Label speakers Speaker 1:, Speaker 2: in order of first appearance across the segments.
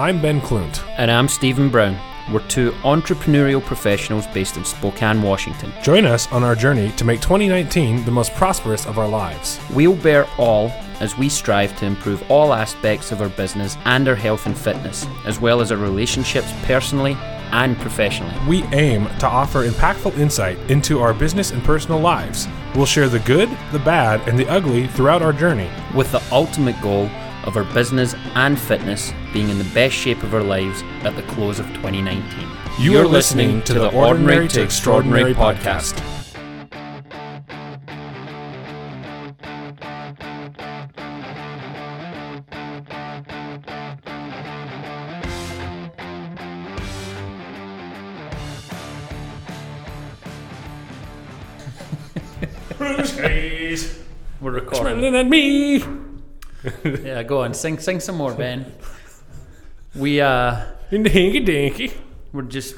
Speaker 1: I'm Ben Klunt.
Speaker 2: And I'm Stephen Brown. We're two entrepreneurial professionals based in Spokane, Washington.
Speaker 1: Join us on our journey to make 2019 the most prosperous of our lives.
Speaker 2: We'll bear all as we strive to improve all aspects of our business and our health and fitness, as well as our relationships personally and professionally.
Speaker 1: We aim to offer impactful insight into our business and personal lives. We'll share the good, the bad, and the ugly throughout our journey.
Speaker 2: With the ultimate goal of our business and fitness being in the best shape of our lives at the close of 2019.
Speaker 1: You are listening to the Ordinary to Extraordinary podcast.
Speaker 2: We're recording.
Speaker 1: Smiling at me.
Speaker 2: Yeah, go on. Sing, sing some more, Ben. We uh,
Speaker 1: In the hinky dinky.
Speaker 2: we're just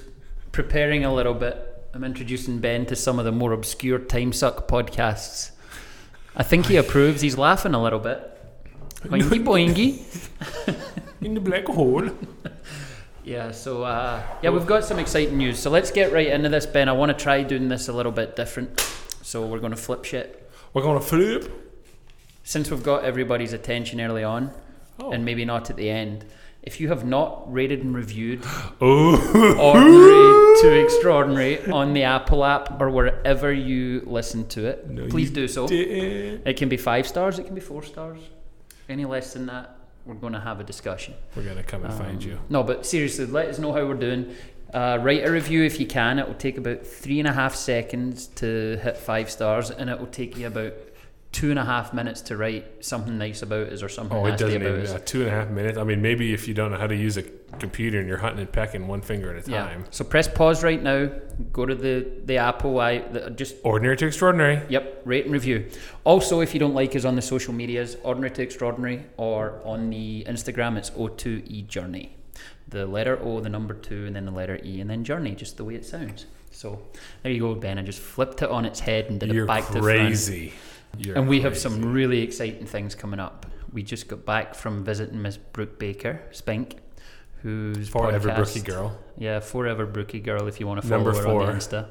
Speaker 2: preparing a little bit. I'm introducing Ben to some of the more obscure time suck podcasts. I think he approves. He's laughing a little bit. Boingy boingy.
Speaker 1: In the black hole.
Speaker 2: Yeah, so uh, yeah, we've got some exciting news. So let's get right into this, Ben. I want to try doing this a little bit different. So we're going to flip shit.
Speaker 1: We're going to flip.
Speaker 2: Since we've got everybody's attention early on,
Speaker 1: Oh.
Speaker 2: and maybe not at the end, if you have not rated and reviewed
Speaker 1: Oh.
Speaker 2: Ordinary to Extraordinary on the Apple app or wherever you listen to it,
Speaker 1: No,
Speaker 2: please do so.
Speaker 1: didn't.
Speaker 2: It can be five stars, it can be four stars. Any less than that, we're going to have a discussion.
Speaker 1: We're going to come and find
Speaker 2: Um,
Speaker 1: you.
Speaker 2: No, but seriously, let us know how we're doing. Uh, write a review if you can. It will take about three and a half seconds to hit five stars, and it will take you about two and a half minutes to write something nice about us or something
Speaker 1: Oh, it doesn't
Speaker 2: about
Speaker 1: even uh, two and a half minutes. I mean, maybe if you don't know how to use a computer and you're hunting and pecking one finger at a time. Yeah.
Speaker 2: So press pause right now. Go to the the Apple. I the, just
Speaker 1: Ordinary to extraordinary.
Speaker 2: Yep, rate and review. Also, if you don't like us on the social medias, Ordinary to Extraordinary, or on the Instagram, it's O2E Journey. The letter O, the number two, and then the letter E, and then Journey, just the way it sounds. So there you go, Ben. I just flipped it on its head and did
Speaker 1: You're
Speaker 2: it back to front.
Speaker 1: Crazy. You're
Speaker 2: And we have some really exciting things coming up. We just got back from visiting Miss Brooke Baker, Spink, who's
Speaker 1: forever
Speaker 2: podcast-
Speaker 1: brookie girl.
Speaker 2: Yeah, forever Brookie girl. If you want to follow
Speaker 1: Number
Speaker 2: her
Speaker 1: four.
Speaker 2: on the Insta.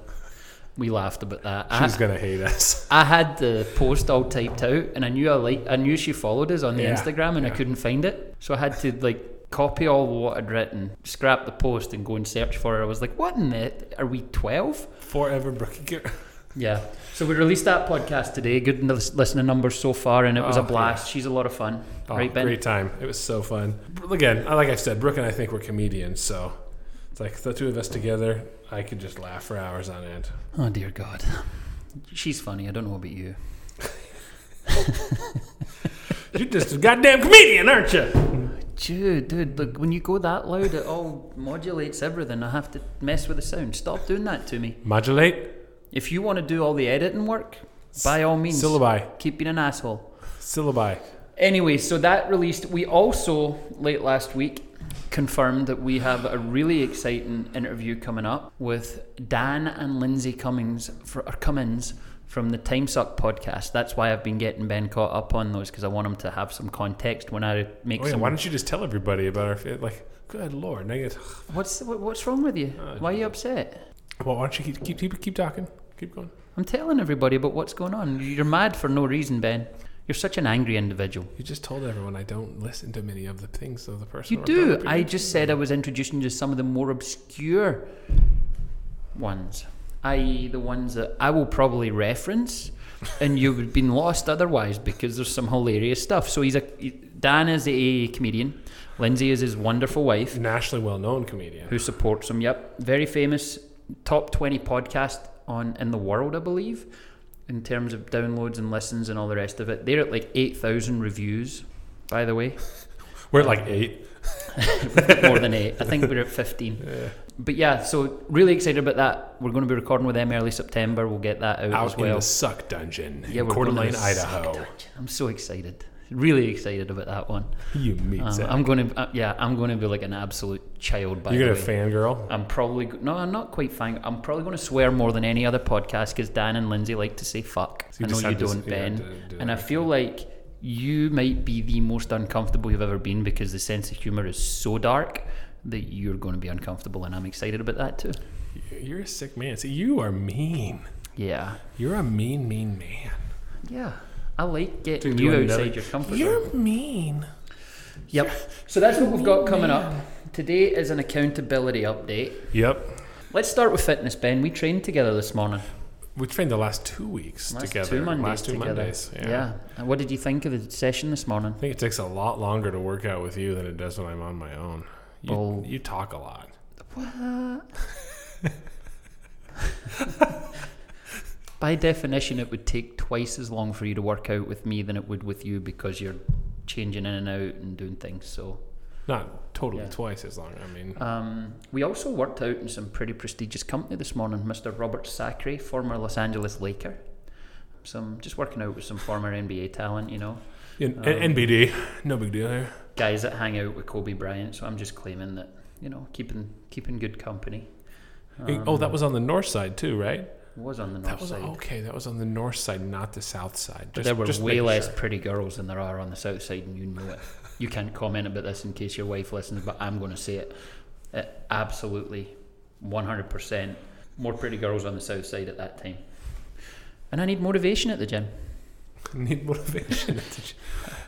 Speaker 2: We laughed about that. I-
Speaker 1: She's gonna hate us.
Speaker 2: I had the post all typed out, and I knew I like I knew she followed us on the
Speaker 1: Yeah,
Speaker 2: Instagram, and I couldn't find it, so I had to like copy all what I'd written, scrap the post, and go and search for her. I was like, "What in the? Are we 12?
Speaker 1: Forever brookie girl.
Speaker 2: Yeah. So we released that podcast today. Good lis- listening numbers so far, and it was
Speaker 1: Oh,
Speaker 2: a blast. She's a lot of fun,
Speaker 1: Oh,
Speaker 2: right, Ben?
Speaker 1: Great time. It was so fun. Again, like I said, Brooke and I think we're comedians, so it's like the two of us together. I could just laugh for hours on end.
Speaker 2: Oh dear God, she's funny. I don't know about you.
Speaker 1: You're just a goddamn comedian, aren't you?
Speaker 2: Dude, dude, look, when you go that loud, it all modulates everything. I have to mess with the sound. Stop doing that to me.
Speaker 1: Modulate.
Speaker 2: If you want to do all the editing work, by all means,
Speaker 1: Syllabi.
Speaker 2: keep being an asshole.
Speaker 1: Syllabi.
Speaker 2: Anyway, so that released. We also late last week confirmed that we have a really exciting interview coming up with Dan and Lindsay Cummings for or Cummins from the Time Suck podcast. That's why I've been getting Ben caught up on those because I want him to have some context when I make
Speaker 1: Oh, yeah,
Speaker 2: some.
Speaker 1: why don't you just tell everybody about our? Like, good lord. Get,
Speaker 2: What's what- what's wrong with you?
Speaker 1: Oh,
Speaker 2: Why are you upset?
Speaker 1: well, why don't you keep, keep, keep, keep talking? Keep going.
Speaker 2: I'm telling everybody about what's going on. You're mad for no reason, Ben. You're such an angry individual.
Speaker 1: You just told everyone I don't listen to many of the things of the person.
Speaker 2: You do. I just said I was introducing you to some of the more obscure ones, i.e., the ones that I will probably reference, and you've been lost otherwise because there's some hilarious stuff. So he's a Dan is a comedian. Lindsay is his wonderful wife
Speaker 1: nationally well-known comedian.
Speaker 2: who supports him. Yep, very famous, top twenty podcast on in the world, I believe, in terms of downloads and listens and all the rest of it. They're at like eight thousand reviews, by the way.
Speaker 1: We're at like eight.
Speaker 2: more than eight. I think we're at 15.
Speaker 1: Yeah.
Speaker 2: But yeah, so really excited about that. We're going to be recording with them early September. We'll get that out,
Speaker 1: Out
Speaker 2: as
Speaker 1: in
Speaker 2: well.
Speaker 1: the Suck Dungeon
Speaker 2: Yeah,
Speaker 1: in Coeur
Speaker 2: going to
Speaker 1: d'Alene,
Speaker 2: Suck
Speaker 1: Idaho.
Speaker 2: Dungeon. I'm so excited. Really excited about that one.
Speaker 1: You
Speaker 2: Uh,
Speaker 1: sack.
Speaker 2: I'm going to, uh, yeah, I'm going to be like an absolute child. By
Speaker 1: You're gonna
Speaker 2: way.
Speaker 1: fangirl.
Speaker 2: I'm probably no, I'm not quite fine. I'm probably going to swear more than any other podcast because Dan and Lindsay like to say fuck.
Speaker 1: So
Speaker 2: I know you
Speaker 1: to
Speaker 2: don't,
Speaker 1: yeah,
Speaker 2: Ben.
Speaker 1: to do
Speaker 2: and I feel like you might be the most uncomfortable you've ever been because the sense of humor is so dark that you're going to be uncomfortable, and I'm excited about that too.
Speaker 1: You're a sick man. See, you are mean.
Speaker 2: Yeah,
Speaker 1: You're a mean, mean man.
Speaker 2: yeah. I like getting
Speaker 1: Dude, you
Speaker 2: you
Speaker 1: wanna know-
Speaker 2: outside your comfort zone.
Speaker 1: You're mean.
Speaker 2: Yep. So that's what we've got coming up. Today is an accountability update.
Speaker 1: Yep.
Speaker 2: Let's start with fitness, Ben. We trained together this morning.
Speaker 1: We trained the last two weeks
Speaker 2: Last
Speaker 1: together.
Speaker 2: two Mondays
Speaker 1: last two
Speaker 2: together.
Speaker 1: Mondays. Yeah.
Speaker 2: yeah. And what did you think of the session this morning?
Speaker 1: I think it takes a lot longer to work out with you than it does when I'm on my own. You,
Speaker 2: Well-
Speaker 1: you talk a lot.
Speaker 2: What? By definition, it would take twice as long for you to work out with me than it would with you because you're changing in and out and doing things. So,
Speaker 1: Not totally
Speaker 2: Yeah.
Speaker 1: twice as long. I mean,
Speaker 2: um, we also worked out in some pretty prestigious company this morning. Mr. Robert Sacre, former Los Angeles Laker. Some just working out with some former NBA talent, you know,
Speaker 1: in,
Speaker 2: um,
Speaker 1: NBD, no big deal here.
Speaker 2: guys that hang out with Kobe Bryant. So I'm just claiming that you know, keeping keeping good company.
Speaker 1: oh, that
Speaker 2: Um,
Speaker 1: was on the north side too, right?
Speaker 2: Was on the north
Speaker 1: That was
Speaker 2: side.
Speaker 1: okay. That was on the north side, not the south side.
Speaker 2: But
Speaker 1: Just-
Speaker 2: there were way less
Speaker 1: sure.
Speaker 2: pretty girls than there are on the south side, and you know it. You can't comment about this in case your wife listens, but I'm going to say it. Uh, absolutely, 100% more pretty girls on the south side at that time. And I need motivation at the gym.
Speaker 1: Need motivation. at the gym.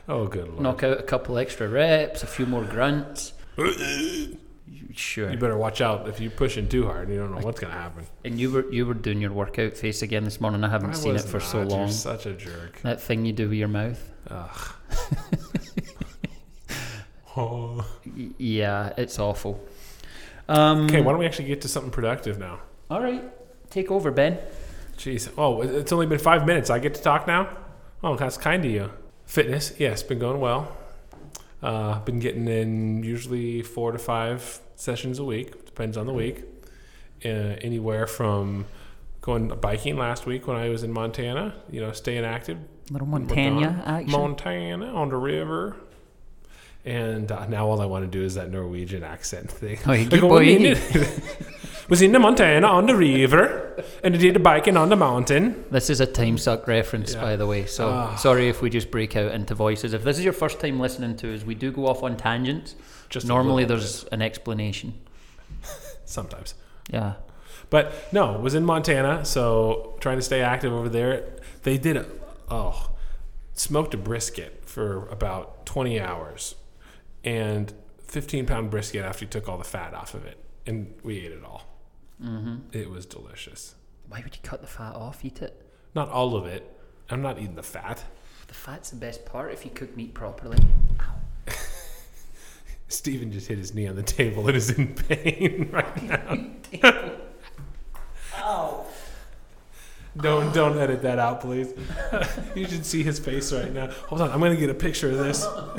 Speaker 1: oh, good lord!
Speaker 2: Knock out a couple extra reps, a few more grunts. Sure.
Speaker 1: You better watch out if you're pushing too hard. You don't know what's gonna happen.
Speaker 2: And you were you were doing your workout face again this morning. I haven't
Speaker 1: I
Speaker 2: seen it for so long.
Speaker 1: You're such a jerk.
Speaker 2: That thing you do with your mouth.
Speaker 1: Ugh. oh.
Speaker 2: Yeah, it's awful. Um,
Speaker 1: Okay, why don't we actually get to something productive now?
Speaker 2: All right, take over, Ben.
Speaker 1: Jeez. Oh, it's only been five minutes. I get to talk now? Oh, that's kind of you. Fitness, yes, been going well. Uh, I've been getting in usually four to five sessions a week. Depends on the week. Uh, anywhere from going biking last week when I was in Montana, you know, staying active.
Speaker 2: Little Montana action.
Speaker 1: Montana on the river. And uh, now all I want to do is that Norwegian accent thing.
Speaker 2: Oh, you
Speaker 1: Like, we in- was in the Montana on the river and did the biking on the mountain.
Speaker 2: This is a time suck reference,
Speaker 1: Yeah.
Speaker 2: by the way. So
Speaker 1: Ah.
Speaker 2: sorry if we just break out into voices. If this is your first time listening to us, we do go off on tangents.
Speaker 1: Just
Speaker 2: Normally, there's an explanation.
Speaker 1: sometimes.
Speaker 2: Yeah.
Speaker 1: But no, was in Montana, so trying to stay active over there. They did a oh, smoked a brisket for about 20 hours and 15 pound brisket after you took all the fat off of it. And we ate it all.
Speaker 2: Hmm
Speaker 1: It was delicious.
Speaker 2: Why would you cut the fat off? Eat it.
Speaker 1: Not all of it. I'm not eating the fat.
Speaker 2: The fat's the best part if you cook meat properly.
Speaker 1: Steven just hit his knee on the table and is in pain right now.
Speaker 2: Ow.
Speaker 1: Don't don't edit that out, please. you should see his face right now. Hold on, I'm gonna get a picture of this.
Speaker 2: Oh,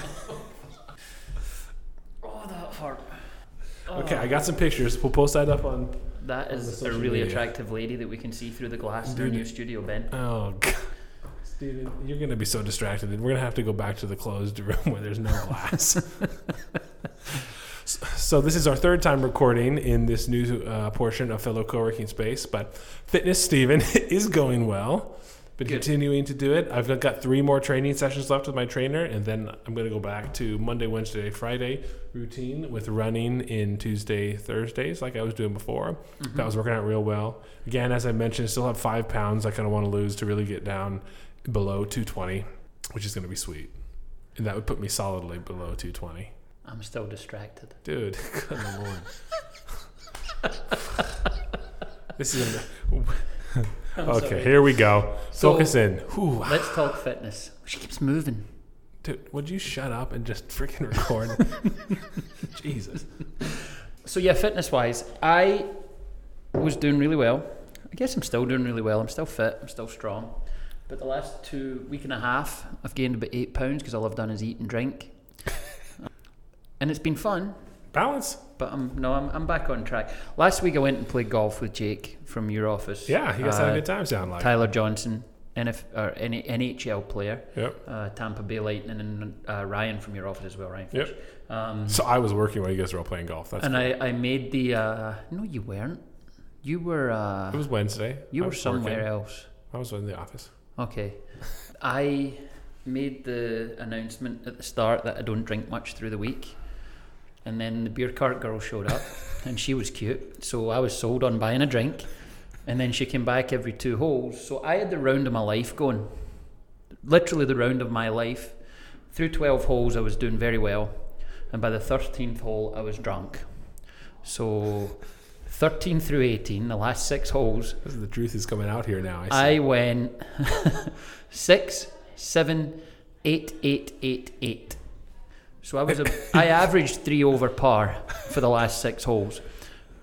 Speaker 2: that hurt.
Speaker 1: Okay, I got some pictures. We'll post that up on.
Speaker 2: That is a really
Speaker 1: media.
Speaker 2: attractive lady that we can see through the glass in our new studio, Ben.
Speaker 1: Oh, God. Steven, you're gonna be so distracted. And we're gonna have to go back to the closed room where there's no glass. so this is our third time recording in this new uh, portion of fellow co-working space. But fitness, Steven, is going well. Been
Speaker 2: Good.
Speaker 1: continuing to do it. I've got three more training sessions left with my trainer, and then I'm going to go back to Monday, Wednesday, Friday routine with running in Tuesday, Thursdays, like I was doing before.
Speaker 2: Mm-hmm.
Speaker 1: That was working out real well. Again, as I mentioned, I still have five pounds I kind of want to lose to really get down below 220, which is going to be sweet. And that would put me solidly below 220.
Speaker 2: I'm still distracted.
Speaker 1: Dude, good lord. this is. Okay, here we go.
Speaker 2: So-
Speaker 1: Focus in. Whew.
Speaker 2: Let's talk fitness. She keeps moving.
Speaker 1: Dude, would you shut up and just freaking record? Jesus.
Speaker 2: So yeah, fitness wise, I was doing really well. I guess I'm still doing really well. I'm still fit. I'm still strong. But the last two week and a half, I've gained about eight pounds because all I've done is eat and drink, and it's been fun.
Speaker 1: Balance?
Speaker 2: But I'm no, I'm, I'm back on track. Last week I went and played golf with Jake from your office.
Speaker 1: Yeah, you guys had
Speaker 2: Uh,
Speaker 1: a good time, sound like.
Speaker 2: Tyler Johnson, NF, or N- NHL player,
Speaker 1: Yep.
Speaker 2: uh, Tampa Bay Lightning, and uh, Ryan from your office as well, Ryan.
Speaker 1: Yep.
Speaker 2: Um,
Speaker 1: So I was working while you guys were all playing golf. That's
Speaker 2: and
Speaker 1: cool.
Speaker 2: I, I made the. Uh, no, you weren't. You were. Uh,
Speaker 1: It was Wednesday.
Speaker 2: you
Speaker 1: I
Speaker 2: were somewhere
Speaker 1: working.
Speaker 2: else.
Speaker 1: I was in the office.
Speaker 2: Okay. I made the announcement at the start that I don't drink much through the week. And then the beer cart girl showed up and she was cute. So I was sold on buying a drink. And then she came back every two holes. So I had the round of my life going. Literally the round of my life. Through 12 holes, I was doing very well. And by the 13th hole, I was drunk. So 13 through 18, the last six holes,
Speaker 1: The truth is coming out here now. I.
Speaker 2: I went six, seven, eight, eight, eight, eight. So I was a, I averaged three over par for the last six holes,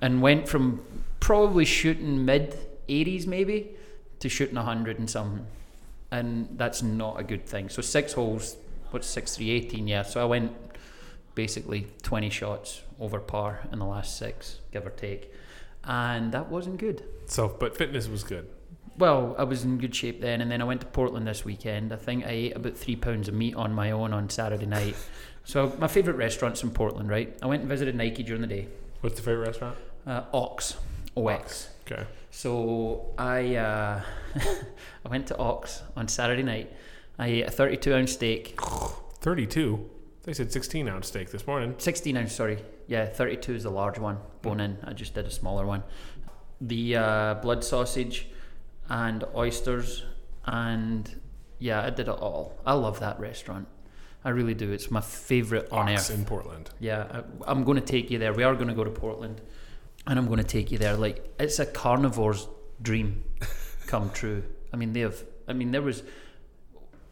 Speaker 2: and went from probably shooting mid 80s maybe to shooting 100 and something, and that's not a good thing. So six holes, what's six three eighteen? Yeah. So I went basically 20 shots over par in the last six, give or take, and that wasn't good.
Speaker 1: so, but fitness was good.
Speaker 2: Well, I was in good shape then, and then I went to Portland this weekend. I think I ate about three pounds of meat on my own on Saturday night. So my favourite restaurant's in Portland, right? I went and visited Nike during the day.
Speaker 1: What's the favorite restaurant?
Speaker 2: Uh, Ox, OX.
Speaker 1: Okay.
Speaker 2: So I uh, I went to Ox on Saturday night. I ate a 32 ounce steak,
Speaker 1: 32. They said 16 ounce steak this morning.
Speaker 2: 16 ounce, sorry. Yeah, 32 is the large one, bone in. I just did a smaller one. The uh, blood sausage and oysters, and yeah, I did it all. I love that restaurant. I really do. It's my favourite on
Speaker 1: Ox
Speaker 2: earth.
Speaker 1: in Portland.
Speaker 2: Yeah, I, I'm going to take you there. We are going to go to Portland, and I'm going to take you there. Like it's a carnivore's dream come true. I mean, they have. I mean, there was.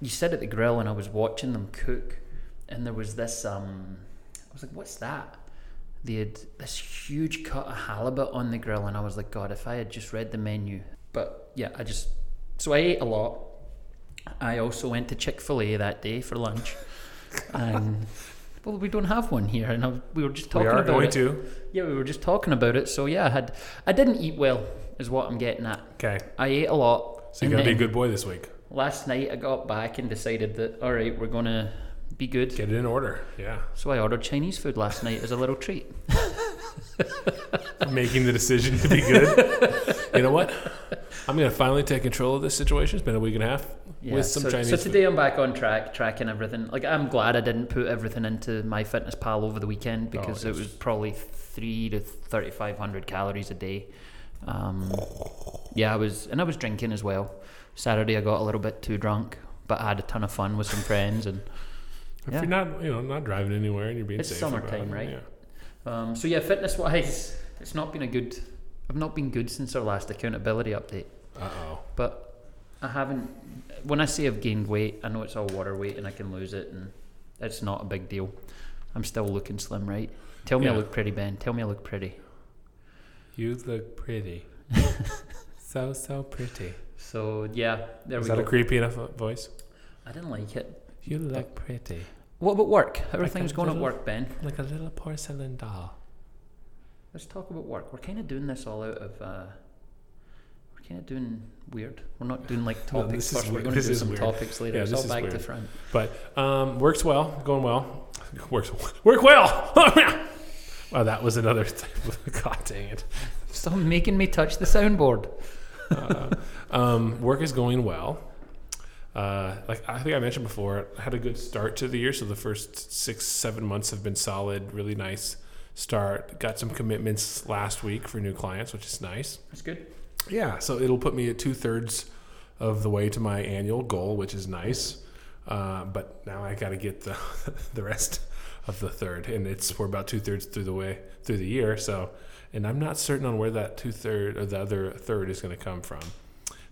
Speaker 2: You sit at the grill, and I was watching them cook, and there was this. Um, I was like, "What's that?" They had this huge cut of halibut on the grill, and I was like, "God, if I had just read the menu." But yeah, I just. So I ate a lot. I also went to Chick Fil A that day for lunch, and well, we don't have one here, and I, we were just talking
Speaker 1: we are
Speaker 2: about
Speaker 1: going
Speaker 2: it.
Speaker 1: to.
Speaker 2: Yeah, we were just talking about it. So yeah, I had I didn't eat well, is what I'm getting at.
Speaker 1: Okay.
Speaker 2: I ate a lot.
Speaker 1: So you're to be a good boy this week.
Speaker 2: Last night I got back and decided that all right, we're gonna be good.
Speaker 1: Get it in order. Yeah.
Speaker 2: So I ordered Chinese food last night as a little treat.
Speaker 1: Making the decision to be good. you know what? I'm going to finally take control of this situation. It's been a week and a half
Speaker 2: Yeah,
Speaker 1: with some
Speaker 2: so,
Speaker 1: Chinese
Speaker 2: so
Speaker 1: food.
Speaker 2: today I'm back on track, tracking everything. Like I'm glad I didn't put everything into my fitness pal over the weekend because it was probably three to thirty five hundred calories a day. Um, yeah, I was, and I was drinking as well. Saturday I got a little bit too drunk, but I had a ton of fun with some friends, and
Speaker 1: If
Speaker 2: Yeah.
Speaker 1: you're not, you know, not driving anywhere and you're being
Speaker 2: It's
Speaker 1: safe.
Speaker 2: summertime, right?
Speaker 1: Yeah.
Speaker 2: Um, so yeah, fitness wise, it's not been a good. I've not been good since our last accountability update.
Speaker 1: Uh oh.
Speaker 2: But I haven't. When I say I've gained weight, I know it's all water weight and I can lose it, and it's not a big deal. I'm still looking slim, right? Tell me I look pretty, Ben. Tell me I look pretty.
Speaker 1: You look pretty. so so pretty.
Speaker 2: So yeah, there
Speaker 1: Is
Speaker 2: we
Speaker 1: that a creepy enough voice?
Speaker 2: I didn't like it.
Speaker 1: You look pretty,
Speaker 2: What about work? Everything's
Speaker 1: a
Speaker 2: going at work, Ben.
Speaker 1: like a little porcelain doll.
Speaker 2: Let's talk about work. We're kind of doing this all out of. Uh, we're kind of doing weird. We're not doing like topics
Speaker 1: is
Speaker 2: first. We're going to do some
Speaker 1: weird.
Speaker 2: topics later.
Speaker 1: Yeah,
Speaker 2: it's
Speaker 1: this
Speaker 2: all
Speaker 1: is
Speaker 2: back to
Speaker 1: weird.
Speaker 2: front.
Speaker 1: But um, works well, going well. Works work well. wow, that was another. God dang it.
Speaker 2: Stop making me touch the soundboard.
Speaker 1: Uh, um, work is going well. Uh, like I think I mentioned before, I had a good start to the year. So the first six, seven months have been solid. Really nice start. Got some commitments last week for new clients, which is nice.
Speaker 2: That's good.
Speaker 1: Yeah, so it'll put me at two thirds of the way to my annual goal, which is nice. Uh, but now I got to get the the rest of the third, and it's we're about two thirds through the way through the year. So, and I'm not certain on where that two third or the other third is going to come from.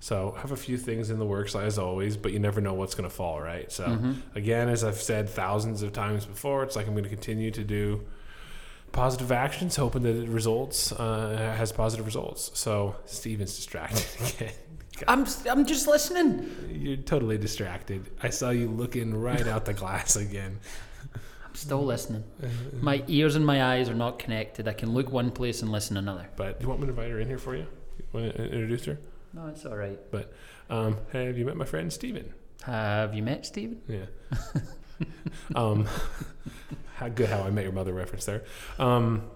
Speaker 1: So I have a few things in the works as always, but you never know what's going to fall, right? So
Speaker 2: Mm-hmm.
Speaker 1: again, as I've said thousands of times before, it's like I'm going to continue to do positive actions, hoping that it results uh, has positive results. So Steven's distracted again.
Speaker 2: I'm I'm just listening.
Speaker 1: You're totally distracted. I saw you looking right out the glass again.
Speaker 2: I'm still listening. My ears and my eyes are not connected. I can look one place and listen another.
Speaker 1: But do you want me to invite her in here for you? You want to introduce her?
Speaker 2: No, it's all right.
Speaker 1: But um, have you met my friend Steven?
Speaker 2: Have you met Stephen?
Speaker 1: Yeah. um, how good how I met your mother reference there. Um,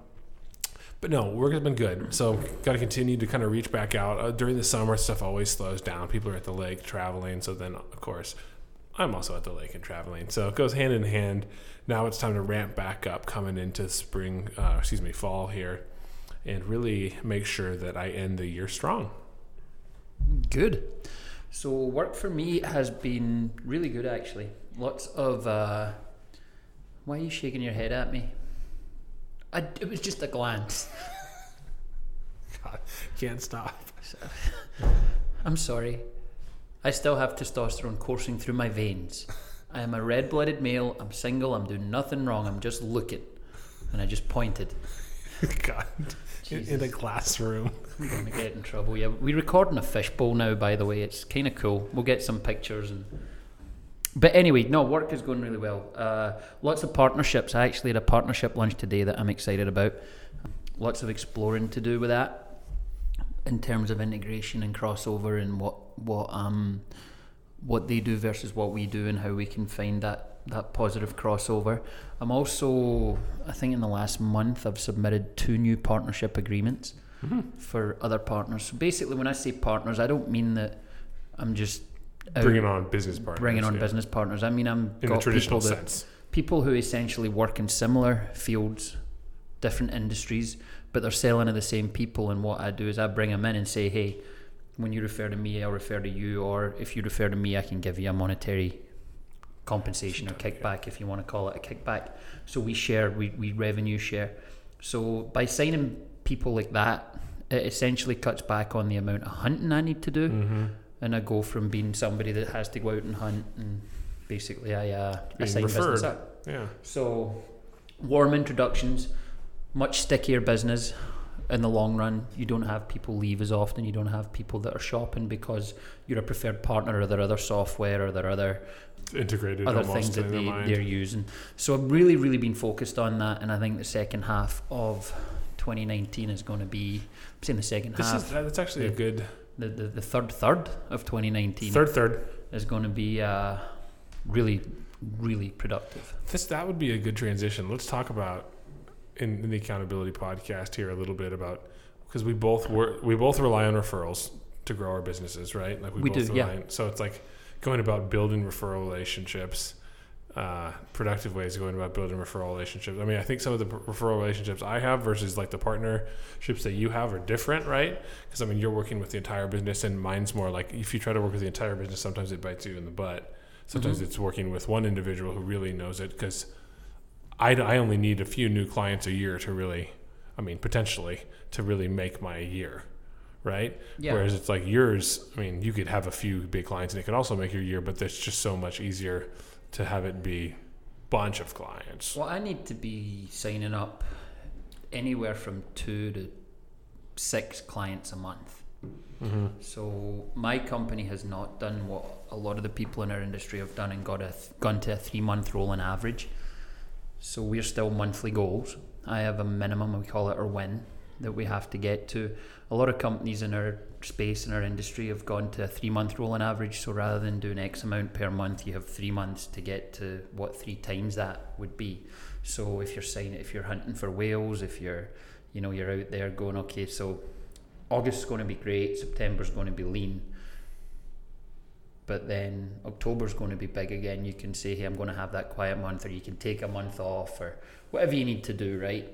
Speaker 1: but no, work has been good. So got to continue to kind of reach back out. Uh, during the summer, stuff always slows down. People are at the lake traveling. So then, of course, I'm also at the lake and traveling. So it goes hand in hand. Now it's time to ramp back up coming into spring, uh, excuse me, fall here, and really make sure that I end the year strong.
Speaker 2: Good. So work for me has been really good actually. Lots of. Uh, why are you shaking your head at me? I, it was just a glance.
Speaker 1: God, can't stop.
Speaker 2: I'm sorry. I still have testosterone coursing through my veins. I am a red blooded male. I'm single. I'm doing nothing wrong. I'm just looking. And I just pointed.
Speaker 1: God, in, in a classroom.
Speaker 2: I'm going to get in trouble. Yeah, we record in a fishbowl now, by the way. It's kind of cool. We'll get some pictures and. But anyway, no, work is going really well. Uh, lots of partnerships. I actually had a partnership lunch today that I'm excited about. Lots of exploring to do with that in terms of integration and crossover and what what um what they do versus what we do and how we can find that that positive crossover. I'm also I think in the last month I've submitted two new partnership agreements mm-hmm. for other partners. So basically when I say partners I don't mean that I'm just
Speaker 1: Bringing on business partners.
Speaker 2: bringing on
Speaker 1: yeah.
Speaker 2: business partners. I mean I'm
Speaker 1: in the traditional
Speaker 2: people that,
Speaker 1: sense.
Speaker 2: people who essentially work in similar fields, different industries, but they're selling to the same people. And what I do is I bring them in and say, hey, when you refer to me, I'll refer to you, or if you refer to me, I can give you a monetary compensation or kickback, if you want to call it a kickback. So we share, we, we revenue share. So by signing people like that, it essentially cuts back on the amount of hunting I need to do
Speaker 1: Mm-hmm.
Speaker 2: and I go from being somebody that has to go out and hunt and basically I uh, I sign business up.
Speaker 1: Yeah.
Speaker 2: So warm introductions, much stickier business in the long run. You don't have people leave as often. You don't have people that are shopping because you're a preferred partner of their other software or their other
Speaker 1: integrated
Speaker 2: other things that they, they're using. So I've really, really been focused on that, and I think the second half of 2019 is going to be. I'm saying the second
Speaker 1: This
Speaker 2: half.
Speaker 1: is that's actually a good
Speaker 2: the, the, the third third of 2019
Speaker 1: third third.
Speaker 2: is going to be uh, really, really productive.
Speaker 1: This that would be a good transition. Let's talk about in, in the accountability podcast here a little bit about because we both work we both rely on referrals to grow our businesses, right? Like
Speaker 2: We
Speaker 1: both
Speaker 2: do, yeah.
Speaker 1: rely on- so it's like going about building referral relationships, uh, productive ways of going about building referral relationships. I mean, I think some of the referral relationships I have versus like the partnerships that you have are different, right? Because I mean, you're working with the entire business, and mine's more like if you try to work with the entire business, sometimes it bites you in the butt. Sometimes
Speaker 2: Mhm.
Speaker 1: it's working with one individual who really knows it because I, I only need a few new clients a year to really, I mean, potentially to really make my year, right?
Speaker 2: Yeah.
Speaker 1: Whereas it's like yours, I mean, you could have a few big clients and it could also make your year, but it's just so much easier to have it be bunch of clients.
Speaker 2: Well, I need to be signing up anywhere from two to six clients a month.
Speaker 1: Mm-hmm.
Speaker 2: So my company has not done what a lot of the people in our industry have done and got a th- gone to a three month rolling average. So we're still monthly goals. I have a minimum, we call it our win, that we have to get to. A lot of companies in our space in our industry have gone to a three month rolling average. So rather than doing X amount per month, you have three months to get to what three times that would be. So if you're signing, if you're hunting for whales, if you're, you know, you're out there going, okay, so August's going to be great, September's going to be lean, but then October's going to be big again. You can say, hey, I'm going to have that quiet month, or you can take a month off, or whatever you need to do, right?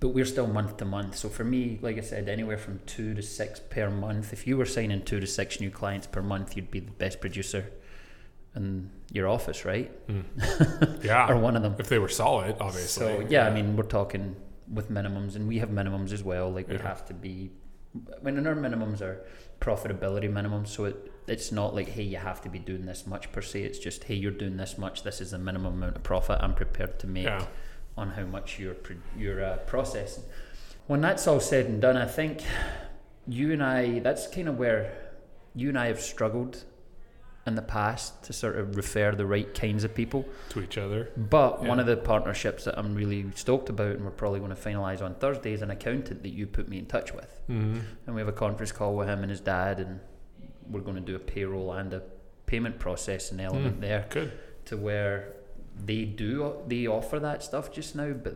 Speaker 2: But we're still month to month. So for me, like I said, anywhere from two to six per month. If you were signing two to six new clients per month, you'd be the best producer in your office, right?
Speaker 1: Mm. Yeah.
Speaker 2: Or one of them.
Speaker 1: if they were solid, obviously.
Speaker 2: So yeah, I mean, we're talking with minimums, and we have minimums as well. Like we have to be. When our minimums are profitability minimums, so it it's not like hey you have to be doing this much per se. It's just hey you're doing this much. This is the minimum amount of profit I'm prepared to make
Speaker 1: Yeah.
Speaker 2: on how much you're you're uh, processing. When that's all said and done, I think you and I that's kind of where you and I have struggled in the past to sort of refer the right kinds of people.
Speaker 1: To each other.
Speaker 2: But one of the partnerships that I'm really stoked about and we're probably going to finalise on Thursday is an accountant that you put me in touch with.
Speaker 1: Mm-hmm.
Speaker 2: And we have a conference call with him and his dad, and we're going to do a payroll and a payment processing element
Speaker 1: Mm.
Speaker 2: there
Speaker 1: Good.
Speaker 2: to where they do they offer that stuff just now, but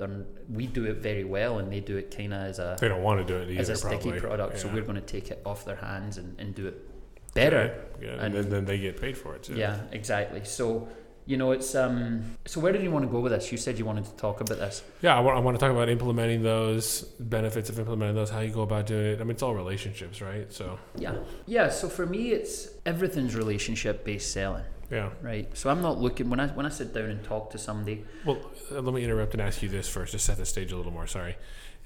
Speaker 2: we do it very well and they do it kind of as a
Speaker 1: They don't want to do it either,
Speaker 2: as a sticky
Speaker 1: probably.
Speaker 2: product. So we're going to take it off their hands and, and do it better.
Speaker 1: Yeah,
Speaker 2: And-
Speaker 1: and then, then they get paid for it too.
Speaker 2: Yeah, exactly. So, you know, it's um. So where did you want to go with this? You said you wanted to talk about this.
Speaker 1: Yeah, I want, I want to talk about implementing those benefits of implementing those, how you go about doing it. I mean, it's all relationships, right? So,
Speaker 2: Yeah. Yeah. So for me, it's everything's relationship based selling,
Speaker 1: yeah.
Speaker 2: right? So I'm not looking when I when I sit down and talk to somebody.
Speaker 1: Well, uh, let me interrupt and ask you this first to set the stage a little more. Sorry.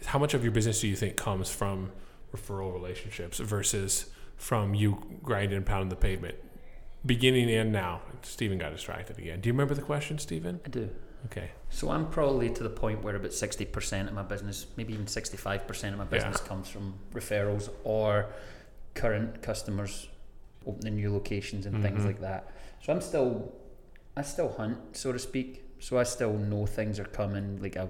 Speaker 1: How much of your business do you think comes from referral relationships versus from you grinding and pounding the pavement? Beginning and now. Stephen got distracted again. Do you remember the question, Stephen?
Speaker 2: I do.
Speaker 1: Okay.
Speaker 2: So I'm probably to the point where about sixty percent of my business, maybe even sixty-five percent of my
Speaker 1: Yeah.
Speaker 2: business comes from referrals or current customers opening new locations and things
Speaker 1: Mhm.
Speaker 2: like that. So I'm still, I still hunt, so to speak. So I still know things are coming, like uh,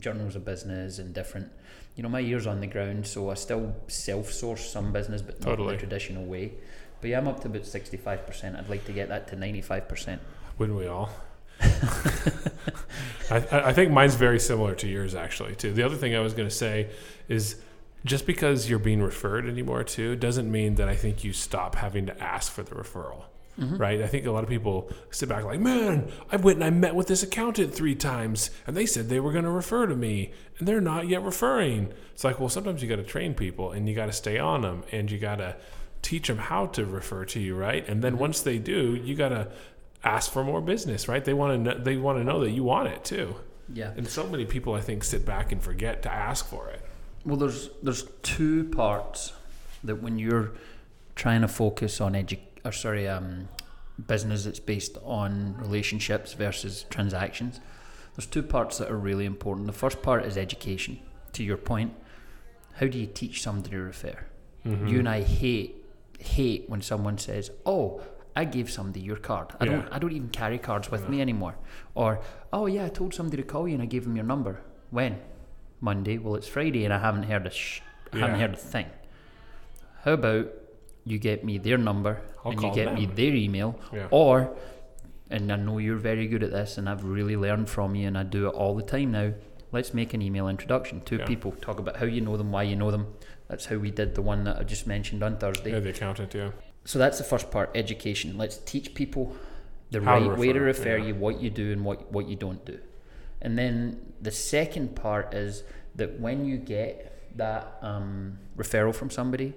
Speaker 2: journals of business and different. You know, my ears on the ground, so I still self-source some business, but not in
Speaker 1: Totally.
Speaker 2: the traditional way. But yeah, I'm up to about sixty-five percent. I'd like to get that to ninety-five percent.
Speaker 1: Wouldn't we all? I, I I think mine's very similar to yours actually too. The other thing I was going to say is just because you're being referred anymore too doesn't mean that I think you stop having to ask for the referral.
Speaker 2: Mm-hmm.
Speaker 1: Right? I think a lot of people sit back like, "Man, I went and I met with this accountant 3 times and they said they were going to refer to me and they're not yet referring." It's like, "Well, sometimes you got to train people and you got to stay on them and you got to teach them how to refer to you, right? And then once they do, you got to ask for more business, right? They want to know, they want to know that you want it too.
Speaker 2: Yeah.
Speaker 1: And so many people I think sit back and forget to ask for it.
Speaker 2: Well, there's there's two parts that when you're trying to focus on edu- or sorry, um, business that's based on relationships versus transactions. There's two parts that are really important. The first part is education. To your point, how do you teach somebody to refer?
Speaker 1: Mm-hmm.
Speaker 2: You and I hate hate when someone says, "Oh, I gave somebody your card. I don't. I don't even carry cards with
Speaker 1: No.
Speaker 2: me anymore." Or, "Oh yeah, I told somebody to call you and I gave them your number." When? Monday. Well, it's Friday and I haven't heard a sh- I haven't heard a thing. How about you get me their number
Speaker 1: I'll
Speaker 2: and you get me their email,
Speaker 1: Yeah.
Speaker 2: or, and I know you're very good at this, and I've really learned from you, and I do it all the time now. Let's make an email introduction. to
Speaker 1: Yeah.
Speaker 2: people talk about how you know them, why you know them. That's how we did the one that I just mentioned on Thursday.
Speaker 1: Yeah, the accountant, yeah.
Speaker 2: So that's the first part, education. Let's teach people the
Speaker 1: How to
Speaker 2: right way to refer,
Speaker 1: yeah.
Speaker 2: you, what you do and what, what you don't do. And then the second part is that when you get that um, referral from somebody, to,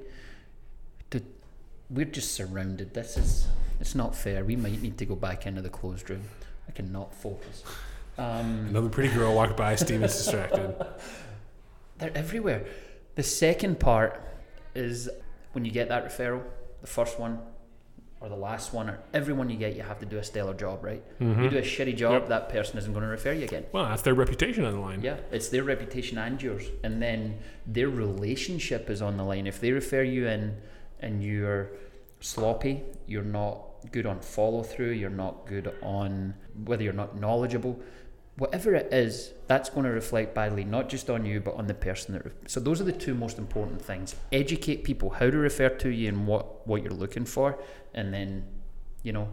Speaker 2: we're just surrounded. This is it's not fair. We might need to go back into the closed room. I cannot focus. Um,
Speaker 1: Another pretty girl walked by, Steven's distracted.
Speaker 2: they're everywhere. The second part is when you get that referral, the first one or the last one or every one you get, you have to do a stellar job, right?
Speaker 1: Mhm.
Speaker 2: You do a shitty job,
Speaker 1: Yep.
Speaker 2: that person isn't going to refer you again.
Speaker 1: Well, that's their reputation on the line.
Speaker 2: Yeah, it's their reputation and yours, and then their relationship is on the line. If they refer you in and you're sloppy, you're not good on follow through, you're not good on whether you're not knowledgeable, whatever it is, that's going to reflect badly not just on you but on the person that. Re- so those are the two most important things: educate people how to refer to you and what what you're looking for, and then, you know,